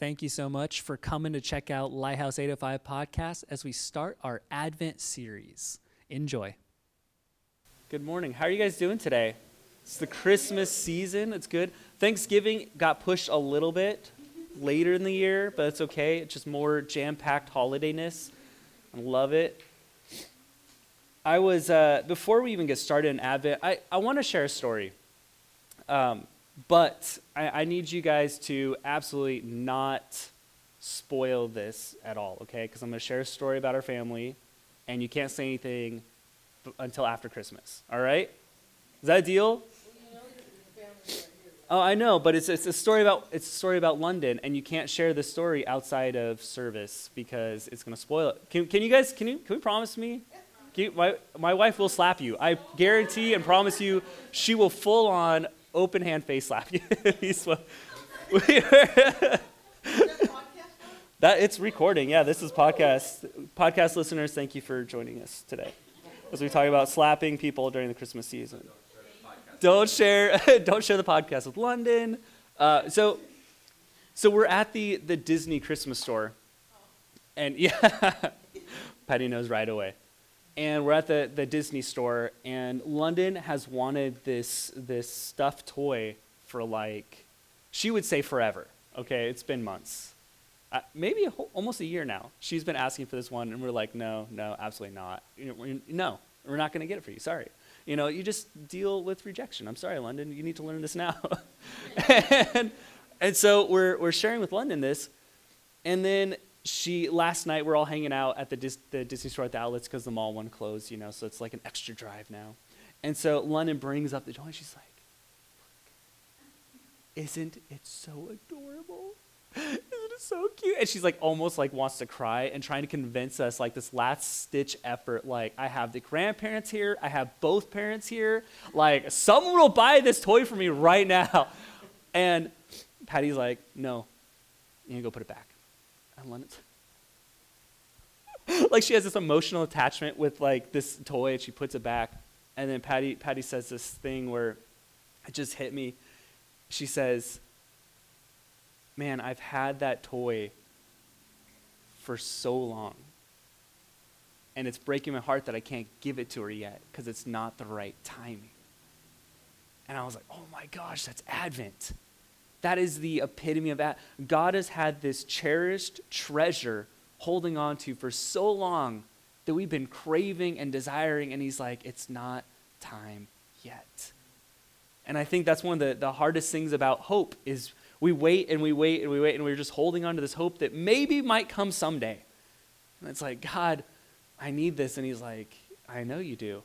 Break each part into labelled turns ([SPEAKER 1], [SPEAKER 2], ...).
[SPEAKER 1] Thank you so much for coming to check out Lighthouse 805 podcast as we start our Advent series. Enjoy. Good morning. How are you guys doing today? It's the Christmas season. It's good. Thanksgiving got pushed a little bit later in the year, but it's okay. It's just more jam packed holidayness. I love it. I was, uh, before we even get started in Advent, I, I want to share a story. Um, but I, I need you guys to absolutely not spoil this at all, okay? Because I'm going to share a story about our family, and you can't say anything until after Christmas, all right? Is that a deal? Oh, I know, but it's, it's a story about it's a story about London, and you can't share this story outside of service because it's going to spoil it. Can, can you guys can you can we promise me? You, my my wife will slap you. I guarantee and promise you, she will full on open hand face slap you. that it's recording. Yeah, this is podcast. Podcast listeners, thank you for joining us today as we talk about slapping people during the Christmas season. Don't share. don't share the podcast with London. Uh, so, so we're at the the Disney Christmas store, and yeah, Patty knows right away and we're at the, the Disney store, and London has wanted this this stuffed toy for like, she would say forever. Okay, it's been months, uh, maybe a whole, almost a year now. She's been asking for this one, and we're like, no, no, absolutely not. You know, we're, no, we're not going to get it for you. Sorry. You know, you just deal with rejection. I'm sorry, London. You need to learn this now. and, and so we're we're sharing with London this, and then she last night we're all hanging out at the, Dis, the Disney store at the outlets because the mall one closed, you know, so it's like an extra drive now. And so London brings up the toy. She's like, "Isn't it so adorable? Isn't it so cute?" And she's like, almost like wants to cry and trying to convince us like this last stitch effort. Like, I have the grandparents here, I have both parents here. Like, someone will buy this toy for me right now. And Patty's like, "No, you need to go put it back." London's like she has this emotional attachment with like this toy and she puts it back. And then Patty Patty says this thing where it just hit me. She says, Man, I've had that toy for so long. And it's breaking my heart that I can't give it to her yet because it's not the right timing. And I was like, oh my gosh, that's Advent. That is the epitome of that. God has had this cherished treasure holding on to for so long that we've been craving and desiring, and He's like, it's not time yet. And I think that's one of the, the hardest things about hope is we wait and we wait and we wait and we're just holding on to this hope that maybe might come someday. And it's like, God, I need this. And he's like, I know you do.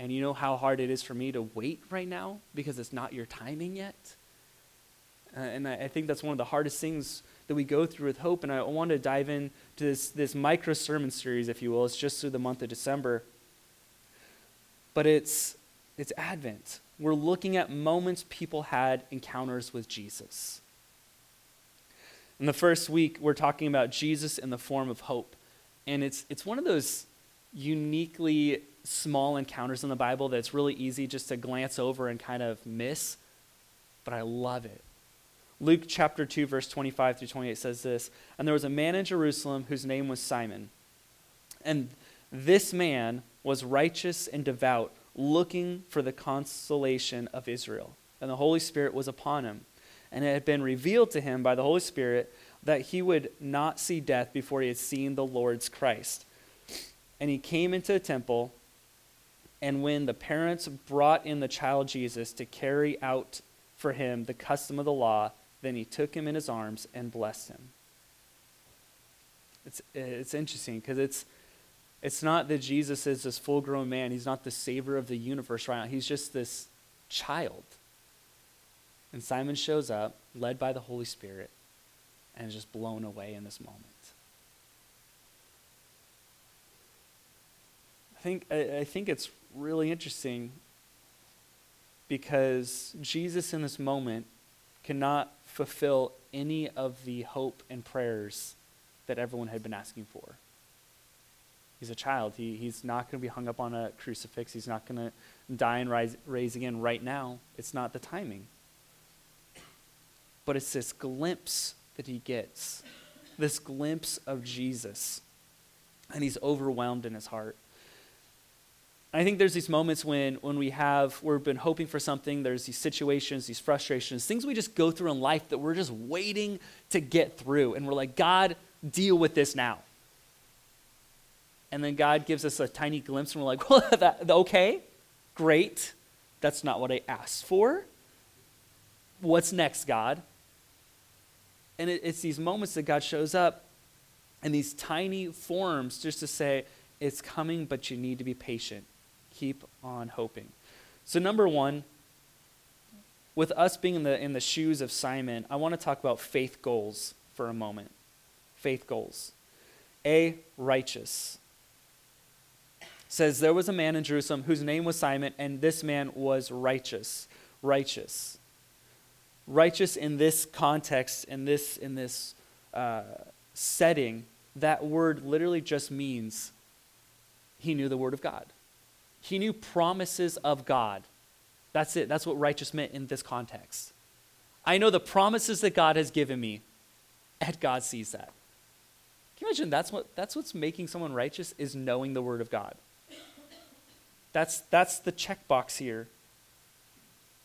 [SPEAKER 1] And you know how hard it is for me to wait right now because it's not your timing yet? Uh, and I, I, think that's one of the hardest things that we go through with hope. And I want to dive into this, this micro sermon series, if you will. It's just through the month of December. But it's, it's Advent. We're looking at moments people had encounters with Jesus. In the first week, we're talking about Jesus in the form of hope. And it's, it's one of those uniquely small encounters in the Bible that's really easy just to glance over and kind of miss. But I love it Luke chapter 2, verse 25 through 28 says this And there was a man in Jerusalem whose name was Simon. And this man was righteous and devout, looking for the consolation of Israel. And the Holy Spirit was upon him. And it had been revealed to him by the Holy Spirit that he would not see death before he had seen the Lord's Christ. And he came into the temple, and when the parents brought in the child Jesus to carry out for him the custom of the law, then he took him in his arms and blessed him. It's, it's interesting because it's, it's not that Jesus is this full grown man. He's not the savior of the universe right now. He's just this child. And Simon shows up, led by the Holy Spirit, and is just blown away in this moment. I think, I, I think it's really interesting because Jesus in this moment cannot fulfill any of the hope and prayers that everyone had been asking for. He's a child. He, he's not going to be hung up on a crucifix. He's not going to die and rise, raise again right now. It's not the timing. But it's this glimpse that he gets this glimpse of Jesus, and he's overwhelmed in his heart. I think there's these moments when, when we have, we've been hoping for something, there's these situations, these frustrations, things we just go through in life that we're just waiting to get through. And we're like, God, deal with this now. And then God gives us a tiny glimpse, and we're like, well, that, okay, great. That's not what I asked for. What's next, God? And it, it's these moments that God shows up in these tiny forms just to say, it's coming, but you need to be patient keep on hoping. So, number one, with us being in the, in the shoes of Simon, I want to talk about faith goals for a moment. Faith goals. A, righteous. says, There was a man in Jerusalem whose name was Simon, and this man was righteous. Righteous. Righteous in this context, in this, in this uh, setting, that word literally just means he knew the Word of God. He knew promises of God. That's it. That's what righteous meant in this context. I know the promises that God has given me, and God sees that. Can you imagine that's what that's what's making someone righteous is knowing the word of God. That's that's the checkbox here.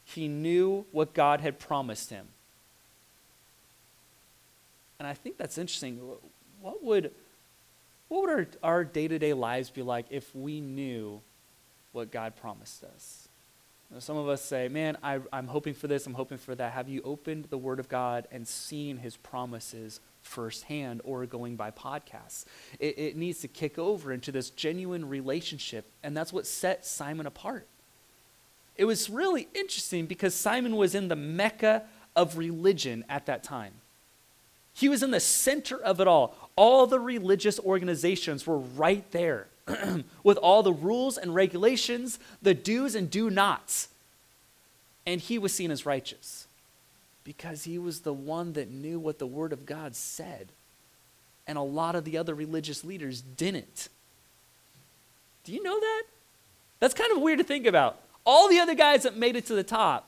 [SPEAKER 1] He knew what God had promised him. And I think that's interesting. What would what would our, our day-to-day lives be like if we knew what God promised us. some of us say, Man, I, I'm hoping for this, I'm hoping for that. Have you opened the Word of God and seen His promises firsthand or going by podcasts? It, it needs to kick over into this genuine relationship, and that's what set Simon apart. It was really interesting because Simon was in the mecca of religion at that time. He was in the center of it all. All the religious organizations were right there. with all the rules and regulations, the do's and do nots. And he was seen as righteous because he was the one that knew what the Word of God said. And a lot of the other religious leaders didn't. Do you know that? That's kind of weird to think about. All the other guys that made it to the top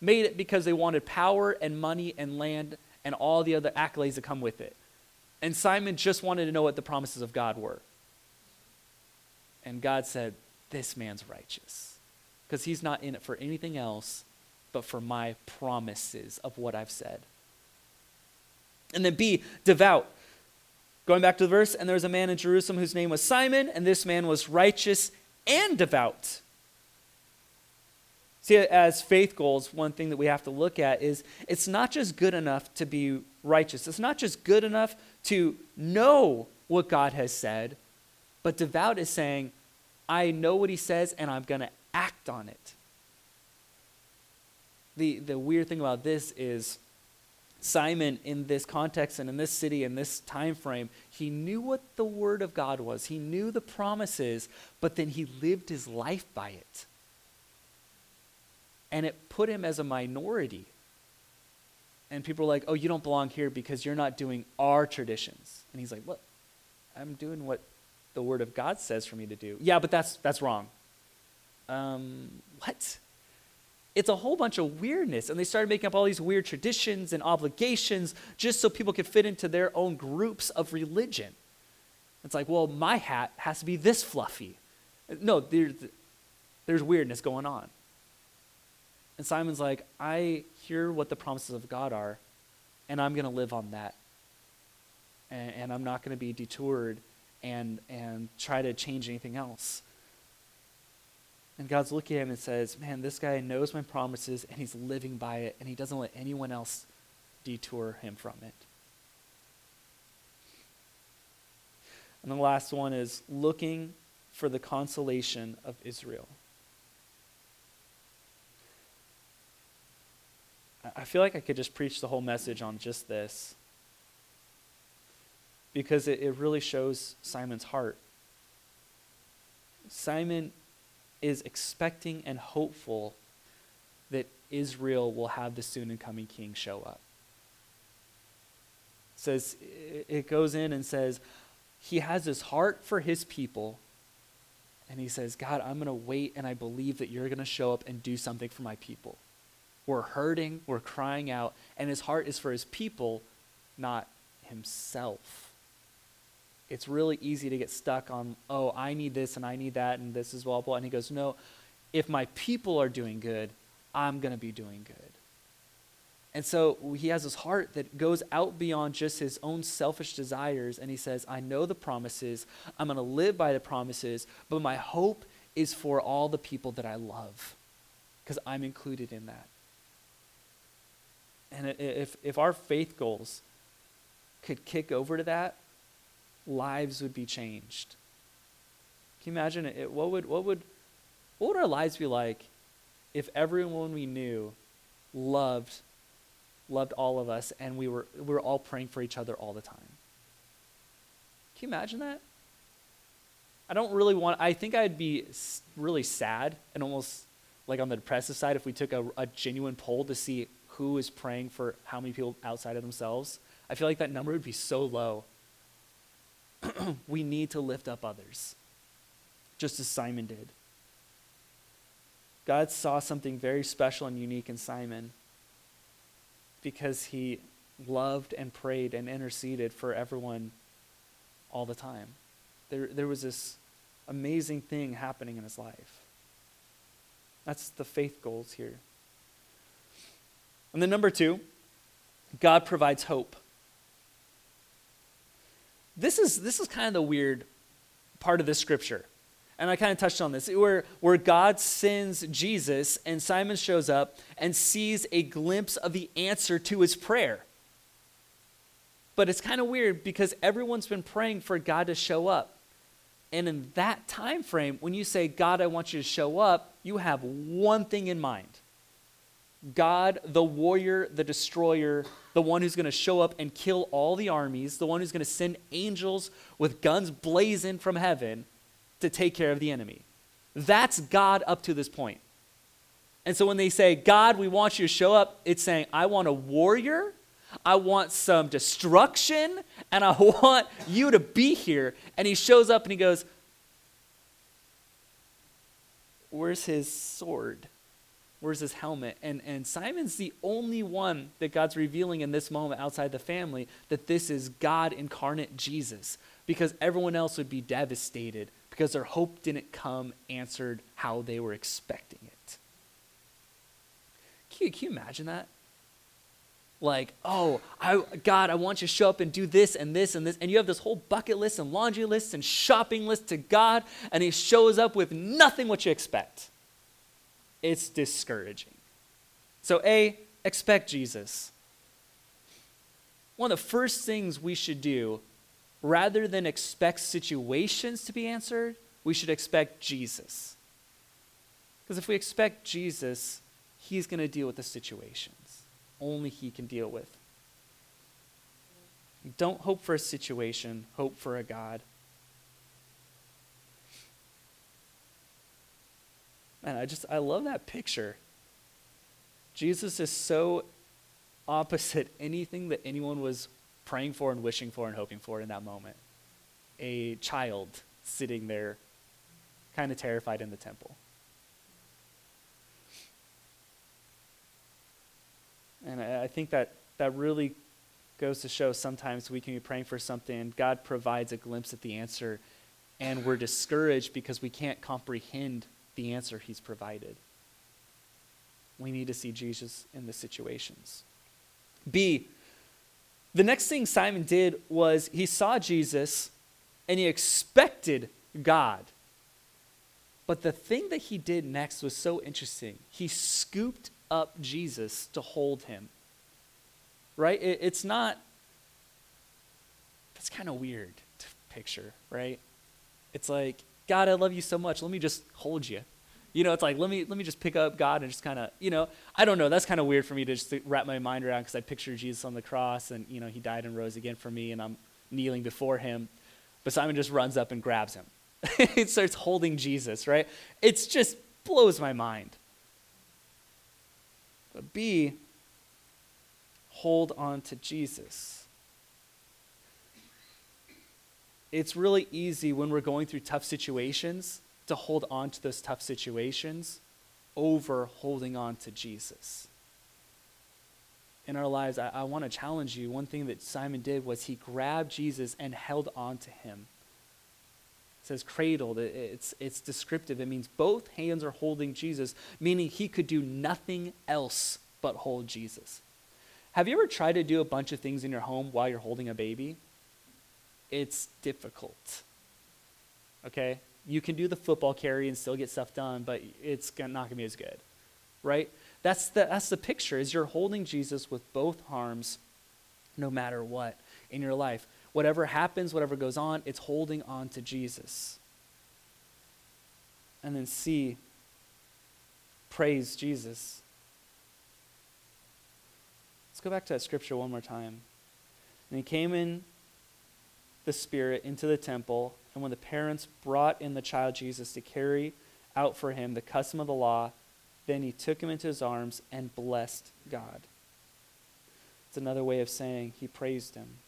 [SPEAKER 1] made it because they wanted power and money and land and all the other accolades that come with it. And Simon just wanted to know what the promises of God were. And God said, This man's righteous. Because he's not in it for anything else but for my promises of what I've said. And then B, devout. Going back to the verse, and there was a man in Jerusalem whose name was Simon, and this man was righteous and devout. See, as faith goals, one thing that we have to look at is it's not just good enough to be righteous. It's not just good enough to know what God has said, but devout is saying, I know what he says and I'm going to act on it. The, the weird thing about this is Simon, in this context and in this city, in this time frame, he knew what the word of God was. He knew the promises, but then he lived his life by it. And it put him as a minority. And people were like, oh, you don't belong here because you're not doing our traditions. And he's like, what? I'm doing what the Word of God says for me to do. Yeah, but that's, that's wrong. Um, what? It's a whole bunch of weirdness. And they started making up all these weird traditions and obligations just so people could fit into their own groups of religion. It's like, well, my hat has to be this fluffy. No, there's, there's weirdness going on. And Simon's like, I hear what the promises of God are, and I'm going to live on that. And, and I'm not going to be detoured and, and try to change anything else. And God's looking at him and says, Man, this guy knows my promises and he's living by it, and he doesn't let anyone else detour him from it. And the last one is looking for the consolation of Israel. I feel like I could just preach the whole message on just this because it, it really shows Simon's heart. Simon is expecting and hopeful that Israel will have the soon and coming king show up. Says it goes in and says he has his heart for his people and he says, God, I'm going to wait and I believe that you're going to show up and do something for my people. We're hurting, we're crying out, and his heart is for his people not himself. It's really easy to get stuck on, oh, I need this and I need that and this is blah, blah. And he goes, no, if my people are doing good, I'm going to be doing good. And so he has this heart that goes out beyond just his own selfish desires. And he says, I know the promises. I'm going to live by the promises. But my hope is for all the people that I love because I'm included in that. And if, if our faith goals could kick over to that, lives would be changed. Can you imagine it? What would, what would, what would our lives be like if everyone we knew loved loved all of us and we were we were all praying for each other all the time? Can you imagine that? I don't really want I think I'd be really sad and almost like on the depressive side if we took a, a genuine poll to see who is praying for how many people outside of themselves. I feel like that number would be so low. we need to lift up others, just as Simon did. God saw something very special and unique in Simon because he loved and prayed and interceded for everyone all the time. There, there was this amazing thing happening in his life. That's the faith goals here. And then, number two, God provides hope. This is, this is kind of the weird part of this scripture. And I kind of touched on this, where, where God sends Jesus and Simon shows up and sees a glimpse of the answer to his prayer. But it's kind of weird because everyone's been praying for God to show up. And in that time frame, when you say, God, I want you to show up, you have one thing in mind God, the warrior, the destroyer, the one who's going to show up and kill all the armies, the one who's going to send angels with guns blazing from heaven to take care of the enemy. That's God up to this point. And so when they say, God, we want you to show up, it's saying, I want a warrior, I want some destruction, and I want you to be here. And he shows up and he goes, Where's his sword? Where's his helmet? And, and Simon's the only one that God's revealing in this moment outside the family that this is God incarnate Jesus, because everyone else would be devastated because their hope didn't come answered how they were expecting it. Can you, can you imagine that? Like, oh, I, God, I want you to show up and do this and this and this. And you have this whole bucket list and laundry list and shopping list to God, and He shows up with nothing what you expect. It's discouraging. So, A, expect Jesus. One of the first things we should do rather than expect situations to be answered, we should expect Jesus. Because if we expect Jesus, he's going to deal with the situations. Only he can deal with. Don't hope for a situation, hope for a God. Man, I just, I love that picture. Jesus is so opposite anything that anyone was praying for and wishing for and hoping for in that moment. A child sitting there, kind of terrified in the temple. And I, I think that that really goes to show sometimes we can be praying for something and God provides a glimpse at the answer, and we're discouraged because we can't comprehend the answer He's provided. We need to see Jesus in the situations. B, the next thing Simon did was he saw Jesus and he expected God. But the thing that he did next was so interesting. He scooped up Jesus to hold him. Right? It, it's not, that's kind of weird to picture, right? It's like, God, I love you so much. Let me just hold you. You know, it's like let me let me just pick up God and just kind of, you know, I don't know. That's kind of weird for me to just wrap my mind around because I picture Jesus on the cross and you know he died and rose again for me and I'm kneeling before him, but Simon just runs up and grabs him. it starts holding Jesus, right? It's just blows my mind. But B, hold on to Jesus. It's really easy when we're going through tough situations to hold on to those tough situations over holding on to Jesus. in our lives, I, I want to challenge you. One thing that Simon did was he grabbed Jesus and held on to him. It says cradled. It, it's, it's descriptive. It means both hands are holding Jesus, meaning he could do nothing else but hold Jesus. Have you ever tried to do a bunch of things in your home while you're holding a baby? It's difficult. Okay? You can do the football carry and still get stuff done, but it's not going to be as good. Right? That's the, that's the picture, is you're holding Jesus with both arms no matter what in your life. Whatever happens, whatever goes on, it's holding on to Jesus. And then C, praise Jesus. Let's go back to that scripture one more time. And he came in the Spirit into the temple, and when the parents brought in the child Jesus to carry out for him the custom of the law, then he took him into his arms and blessed God. It's another way of saying he praised him.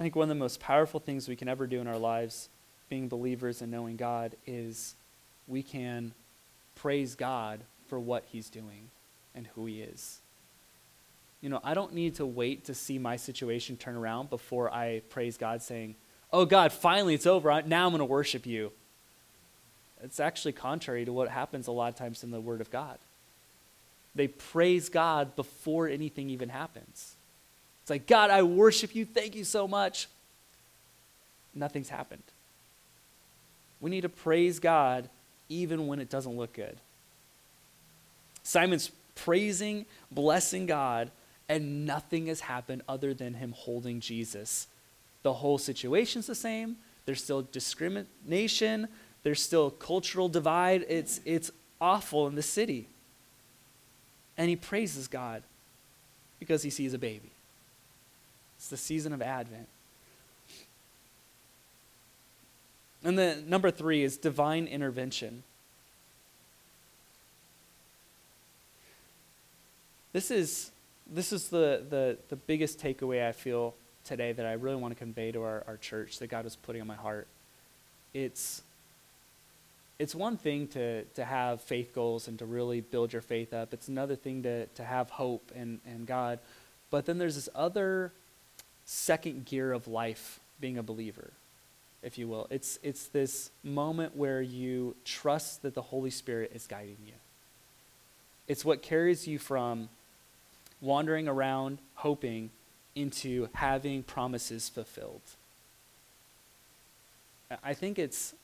[SPEAKER 1] I think one of the most powerful things we can ever do in our lives, being believers and knowing God, is we can praise God for what he's doing and who he is. You know, I don't need to wait to see my situation turn around before I praise God, saying, Oh God, finally it's over. Now I'm going to worship you. It's actually contrary to what happens a lot of times in the Word of God. They praise God before anything even happens. It's like, God, I worship you. Thank you so much. Nothing's happened. We need to praise God even when it doesn't look good. Simon's praising, blessing God, and nothing has happened other than him holding Jesus. The whole situation's the same. There's still discrimination. There's still cultural divide. It's, it's awful in the city. And he praises God because he sees a baby. It's the season of Advent. And then number three is divine intervention. This is, this is the, the, the biggest takeaway I feel today that I really want to convey to our, our church that God was putting on my heart. It's it's one thing to, to have faith goals and to really build your faith up. It's another thing to, to have hope and, and God. But then there's this other second gear of life being a believer, if you will. It's, it's this moment where you trust that the Holy Spirit is guiding you. It's what carries you from wandering around hoping into having promises fulfilled. I think it's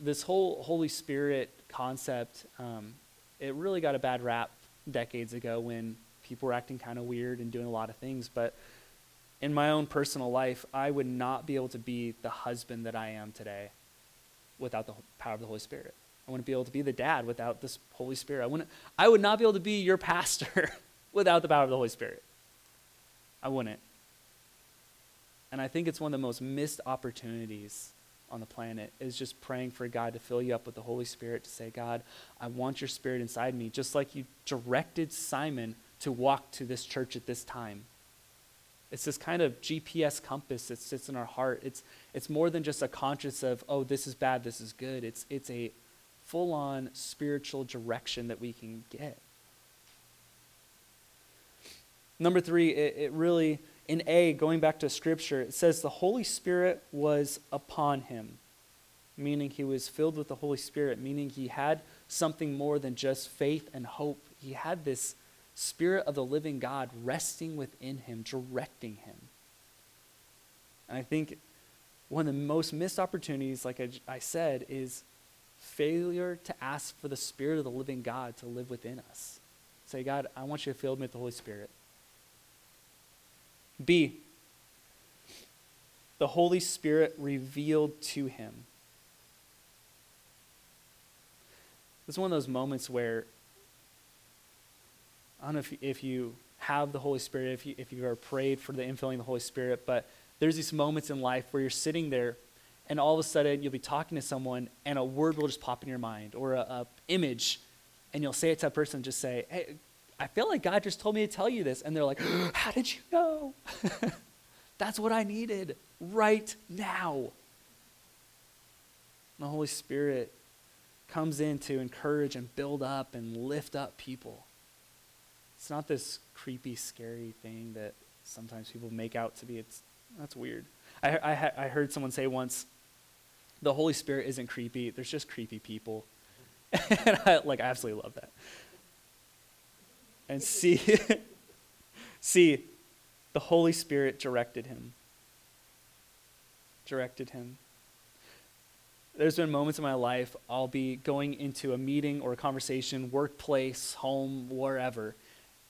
[SPEAKER 1] this whole Holy Spirit concept, um, it really got a bad rap decades ago when people were acting kind of weird and doing a lot of things. But in my own personal life, I would not be able to be the husband that I am today without the power of the Holy Spirit. I wouldn't be able to be the dad without this Holy Spirit. I, wouldn't, I would not be able to be your pastor without the power of the Holy Spirit. I wouldn't. And I think it's one of the most missed opportunities on the planet is just praying for God to fill you up with the Holy Spirit to say, God, I want your spirit inside me, just like you directed Simon to walk to this church at this time. It's this kind of GPS compass that sits in our heart. It's, it's more than just a conscience of, oh, this is bad, this is good. It's, it's a full on spiritual direction that we can get. Number three, it, it really in A, going back to scripture, it says the Holy Spirit was upon him, meaning he was filled with the Holy Spirit, meaning he had something more than just faith and hope. He had this Spirit of the living God resting within him, directing him. And I think one of the most missed opportunities, like I, I said, is failure to ask for the Spirit of the living God to live within us. Say, God, I want you to fill me with the Holy Spirit. B, the Holy Spirit revealed to him. It's one of those moments where, I don't know if, if you have the Holy Spirit, if you, if you are prayed for the infilling of the Holy Spirit, but there's these moments in life where you're sitting there and all of a sudden you'll be talking to someone and a word will just pop in your mind or a, a image and you'll say it to a person and just say, hey, I feel like God just told me to tell you this. And they're like, How did you know? That's what I needed right now. The Holy Spirit comes in to encourage and build up and lift up people. It's not this creepy, scary thing that sometimes people make out to be. It's, that's weird. I, I, I heard someone say once, the Holy Spirit isn't creepy, there's just creepy people. and I, like, I absolutely love that. And see, see, the Holy Spirit directed him. Directed him. There's been moments in my life I'll be going into a meeting or a conversation, workplace, home, wherever,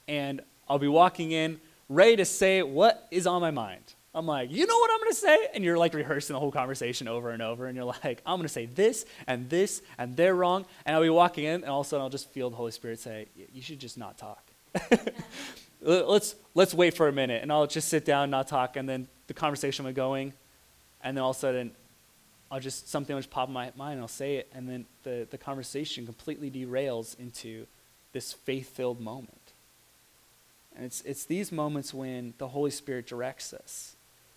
[SPEAKER 1] and I'll be walking in ready to say what is on my mind. I'm like, you know what I'm gonna say? And you're like rehearsing the whole conversation over and over, and you're like, I'm gonna say this and this, and they're wrong. And I'll be walking in, and all of a sudden I'll just feel the Holy Spirit say, You should just not talk. let's let's wait for a minute, and I'll just sit down, not talk, and then the conversation will be going, and then all of a sudden I'll just something will just pop in my mind, and I'll say it, and then the, the conversation completely derails into this faith-filled moment. And it's it's these moments when the Holy Spirit directs us.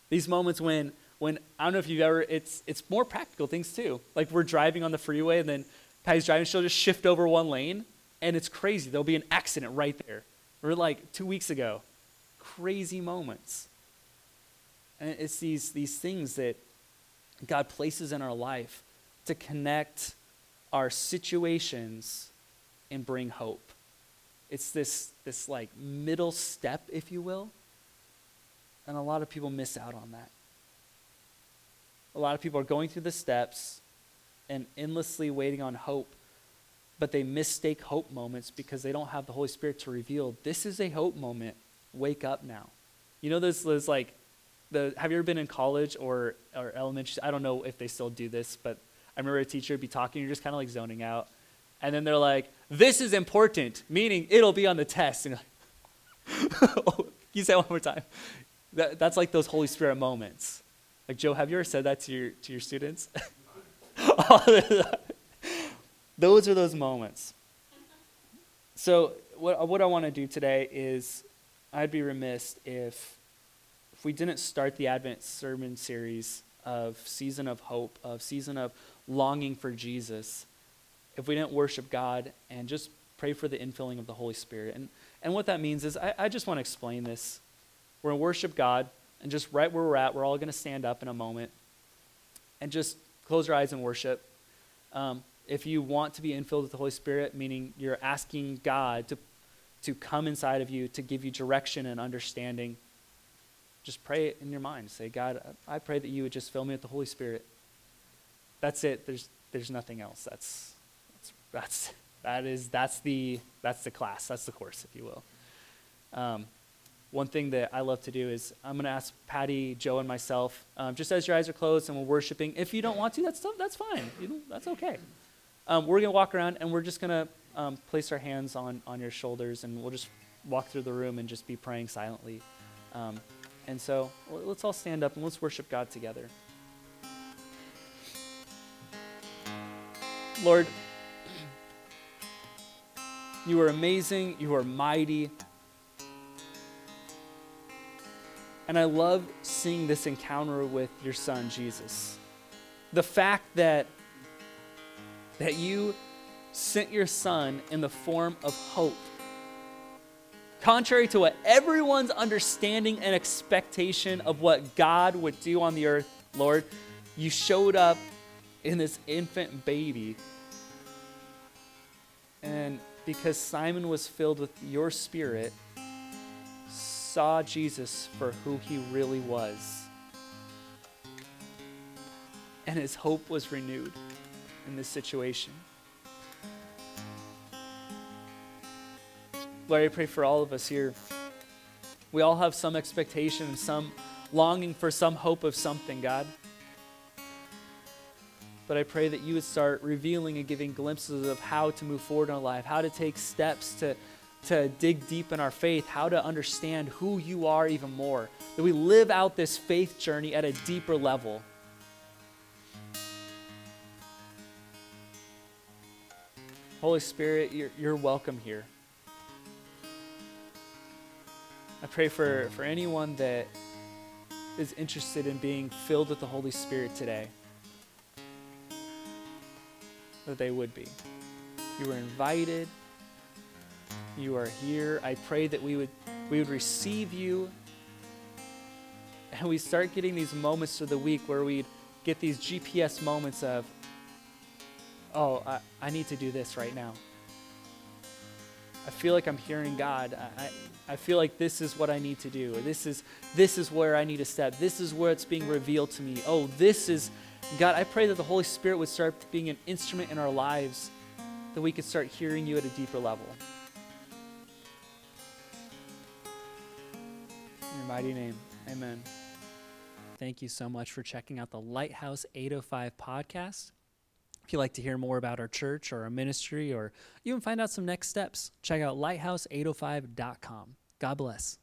[SPEAKER 1] These moments when when I don't know if you've ever it's it's more practical things too. Like we're driving on the freeway and then Patty's driving, she'll just shift over one lane and it's crazy. There'll be an accident right there. Or like two weeks ago. Crazy moments. And it's these these things that God places in our life to connect our situations and bring hope. It's this this like middle step, if you will, and a lot of people miss out on that. A lot of people are going through the steps and endlessly waiting on hope, but they mistake hope moments because they don't have the Holy Spirit to reveal this is a hope moment. Wake up now. You know, there's, there's like, the, have you ever been in college or, or elementary? I don't know if they still do this, but I remember a teacher would be talking, you're just kind of like zoning out. And then they're like, this is important, meaning it'll be on the test. And like, oh, you say one more time. That, that's like those Holy Spirit moments. Like, Joe, have you ever said that to your, to your students? those are those moments. So, what, what I want to do today is I'd be remiss if, if we didn't start the Advent sermon series of Season of Hope, of Season of Longing for Jesus, if we didn't worship God and just pray for the infilling of the Holy Spirit. And, and what that means is, I, I just want to explain this. We're going to worship God, and just right where we're at, we're all going to stand up in a moment and just close your eyes and worship. Um, if you want to be infilled with the Holy Spirit, meaning you're asking God to, to come inside of you, to give you direction and understanding, just pray it in your mind. Say, God, I pray that you would just fill me with the Holy Spirit. That's it. There's, there's nothing else. That's, that's, that's, that is, that's, the, that's the class. That's the course, if you will. Um, one thing that I love to do is I'm going to ask Patty, Joe, and myself, um, just as your eyes are closed and we're worshiping. If you don't want to, that's that's fine. You that's okay. Um, we're going to walk around and we're just going to um, place our hands on on your shoulders and we'll just walk through the room and just be praying silently. Um, and so let's all stand up and let's worship God together. Lord, you are amazing. You are mighty. And I love seeing this encounter with your son, Jesus. The fact that, that you sent your son in the form of hope. Contrary to what everyone's understanding and expectation of what God would do on the earth, Lord, you showed up in this infant baby. And because Simon was filled with your spirit, saw Jesus for who he really was. And his hope was renewed in this situation. Lord, I pray for all of us here. We all have some expectation, and some longing for some hope of something, God. But I pray that you would start revealing and giving glimpses of how to move forward in our life, how to take steps to to dig deep in our faith, how to understand who you are even more. That we live out this faith journey at a deeper level. Holy Spirit, you're, you're welcome here. I pray for, for anyone that is interested in being filled with the Holy Spirit today. that they would be. You were invited. You are here. I pray that we would we would receive you and we start getting these moments of the week where we'd get these GPS moments of, oh, I, I need to do this right now. I feel like I'm hearing God. I, I, I feel like this is what I need to do. Or this is this is where I need to step. This is where it's being revealed to me. Oh, this is God, I pray that the Holy Spirit would start being an instrument in our lives, that we could start hearing you at a deeper level. Mighty name, amen. Thank you so much for checking out the Lighthouse 805 podcast. If you'd like to hear more about our church or our ministry or even find out some next steps, check out lighthouse805.com. God bless.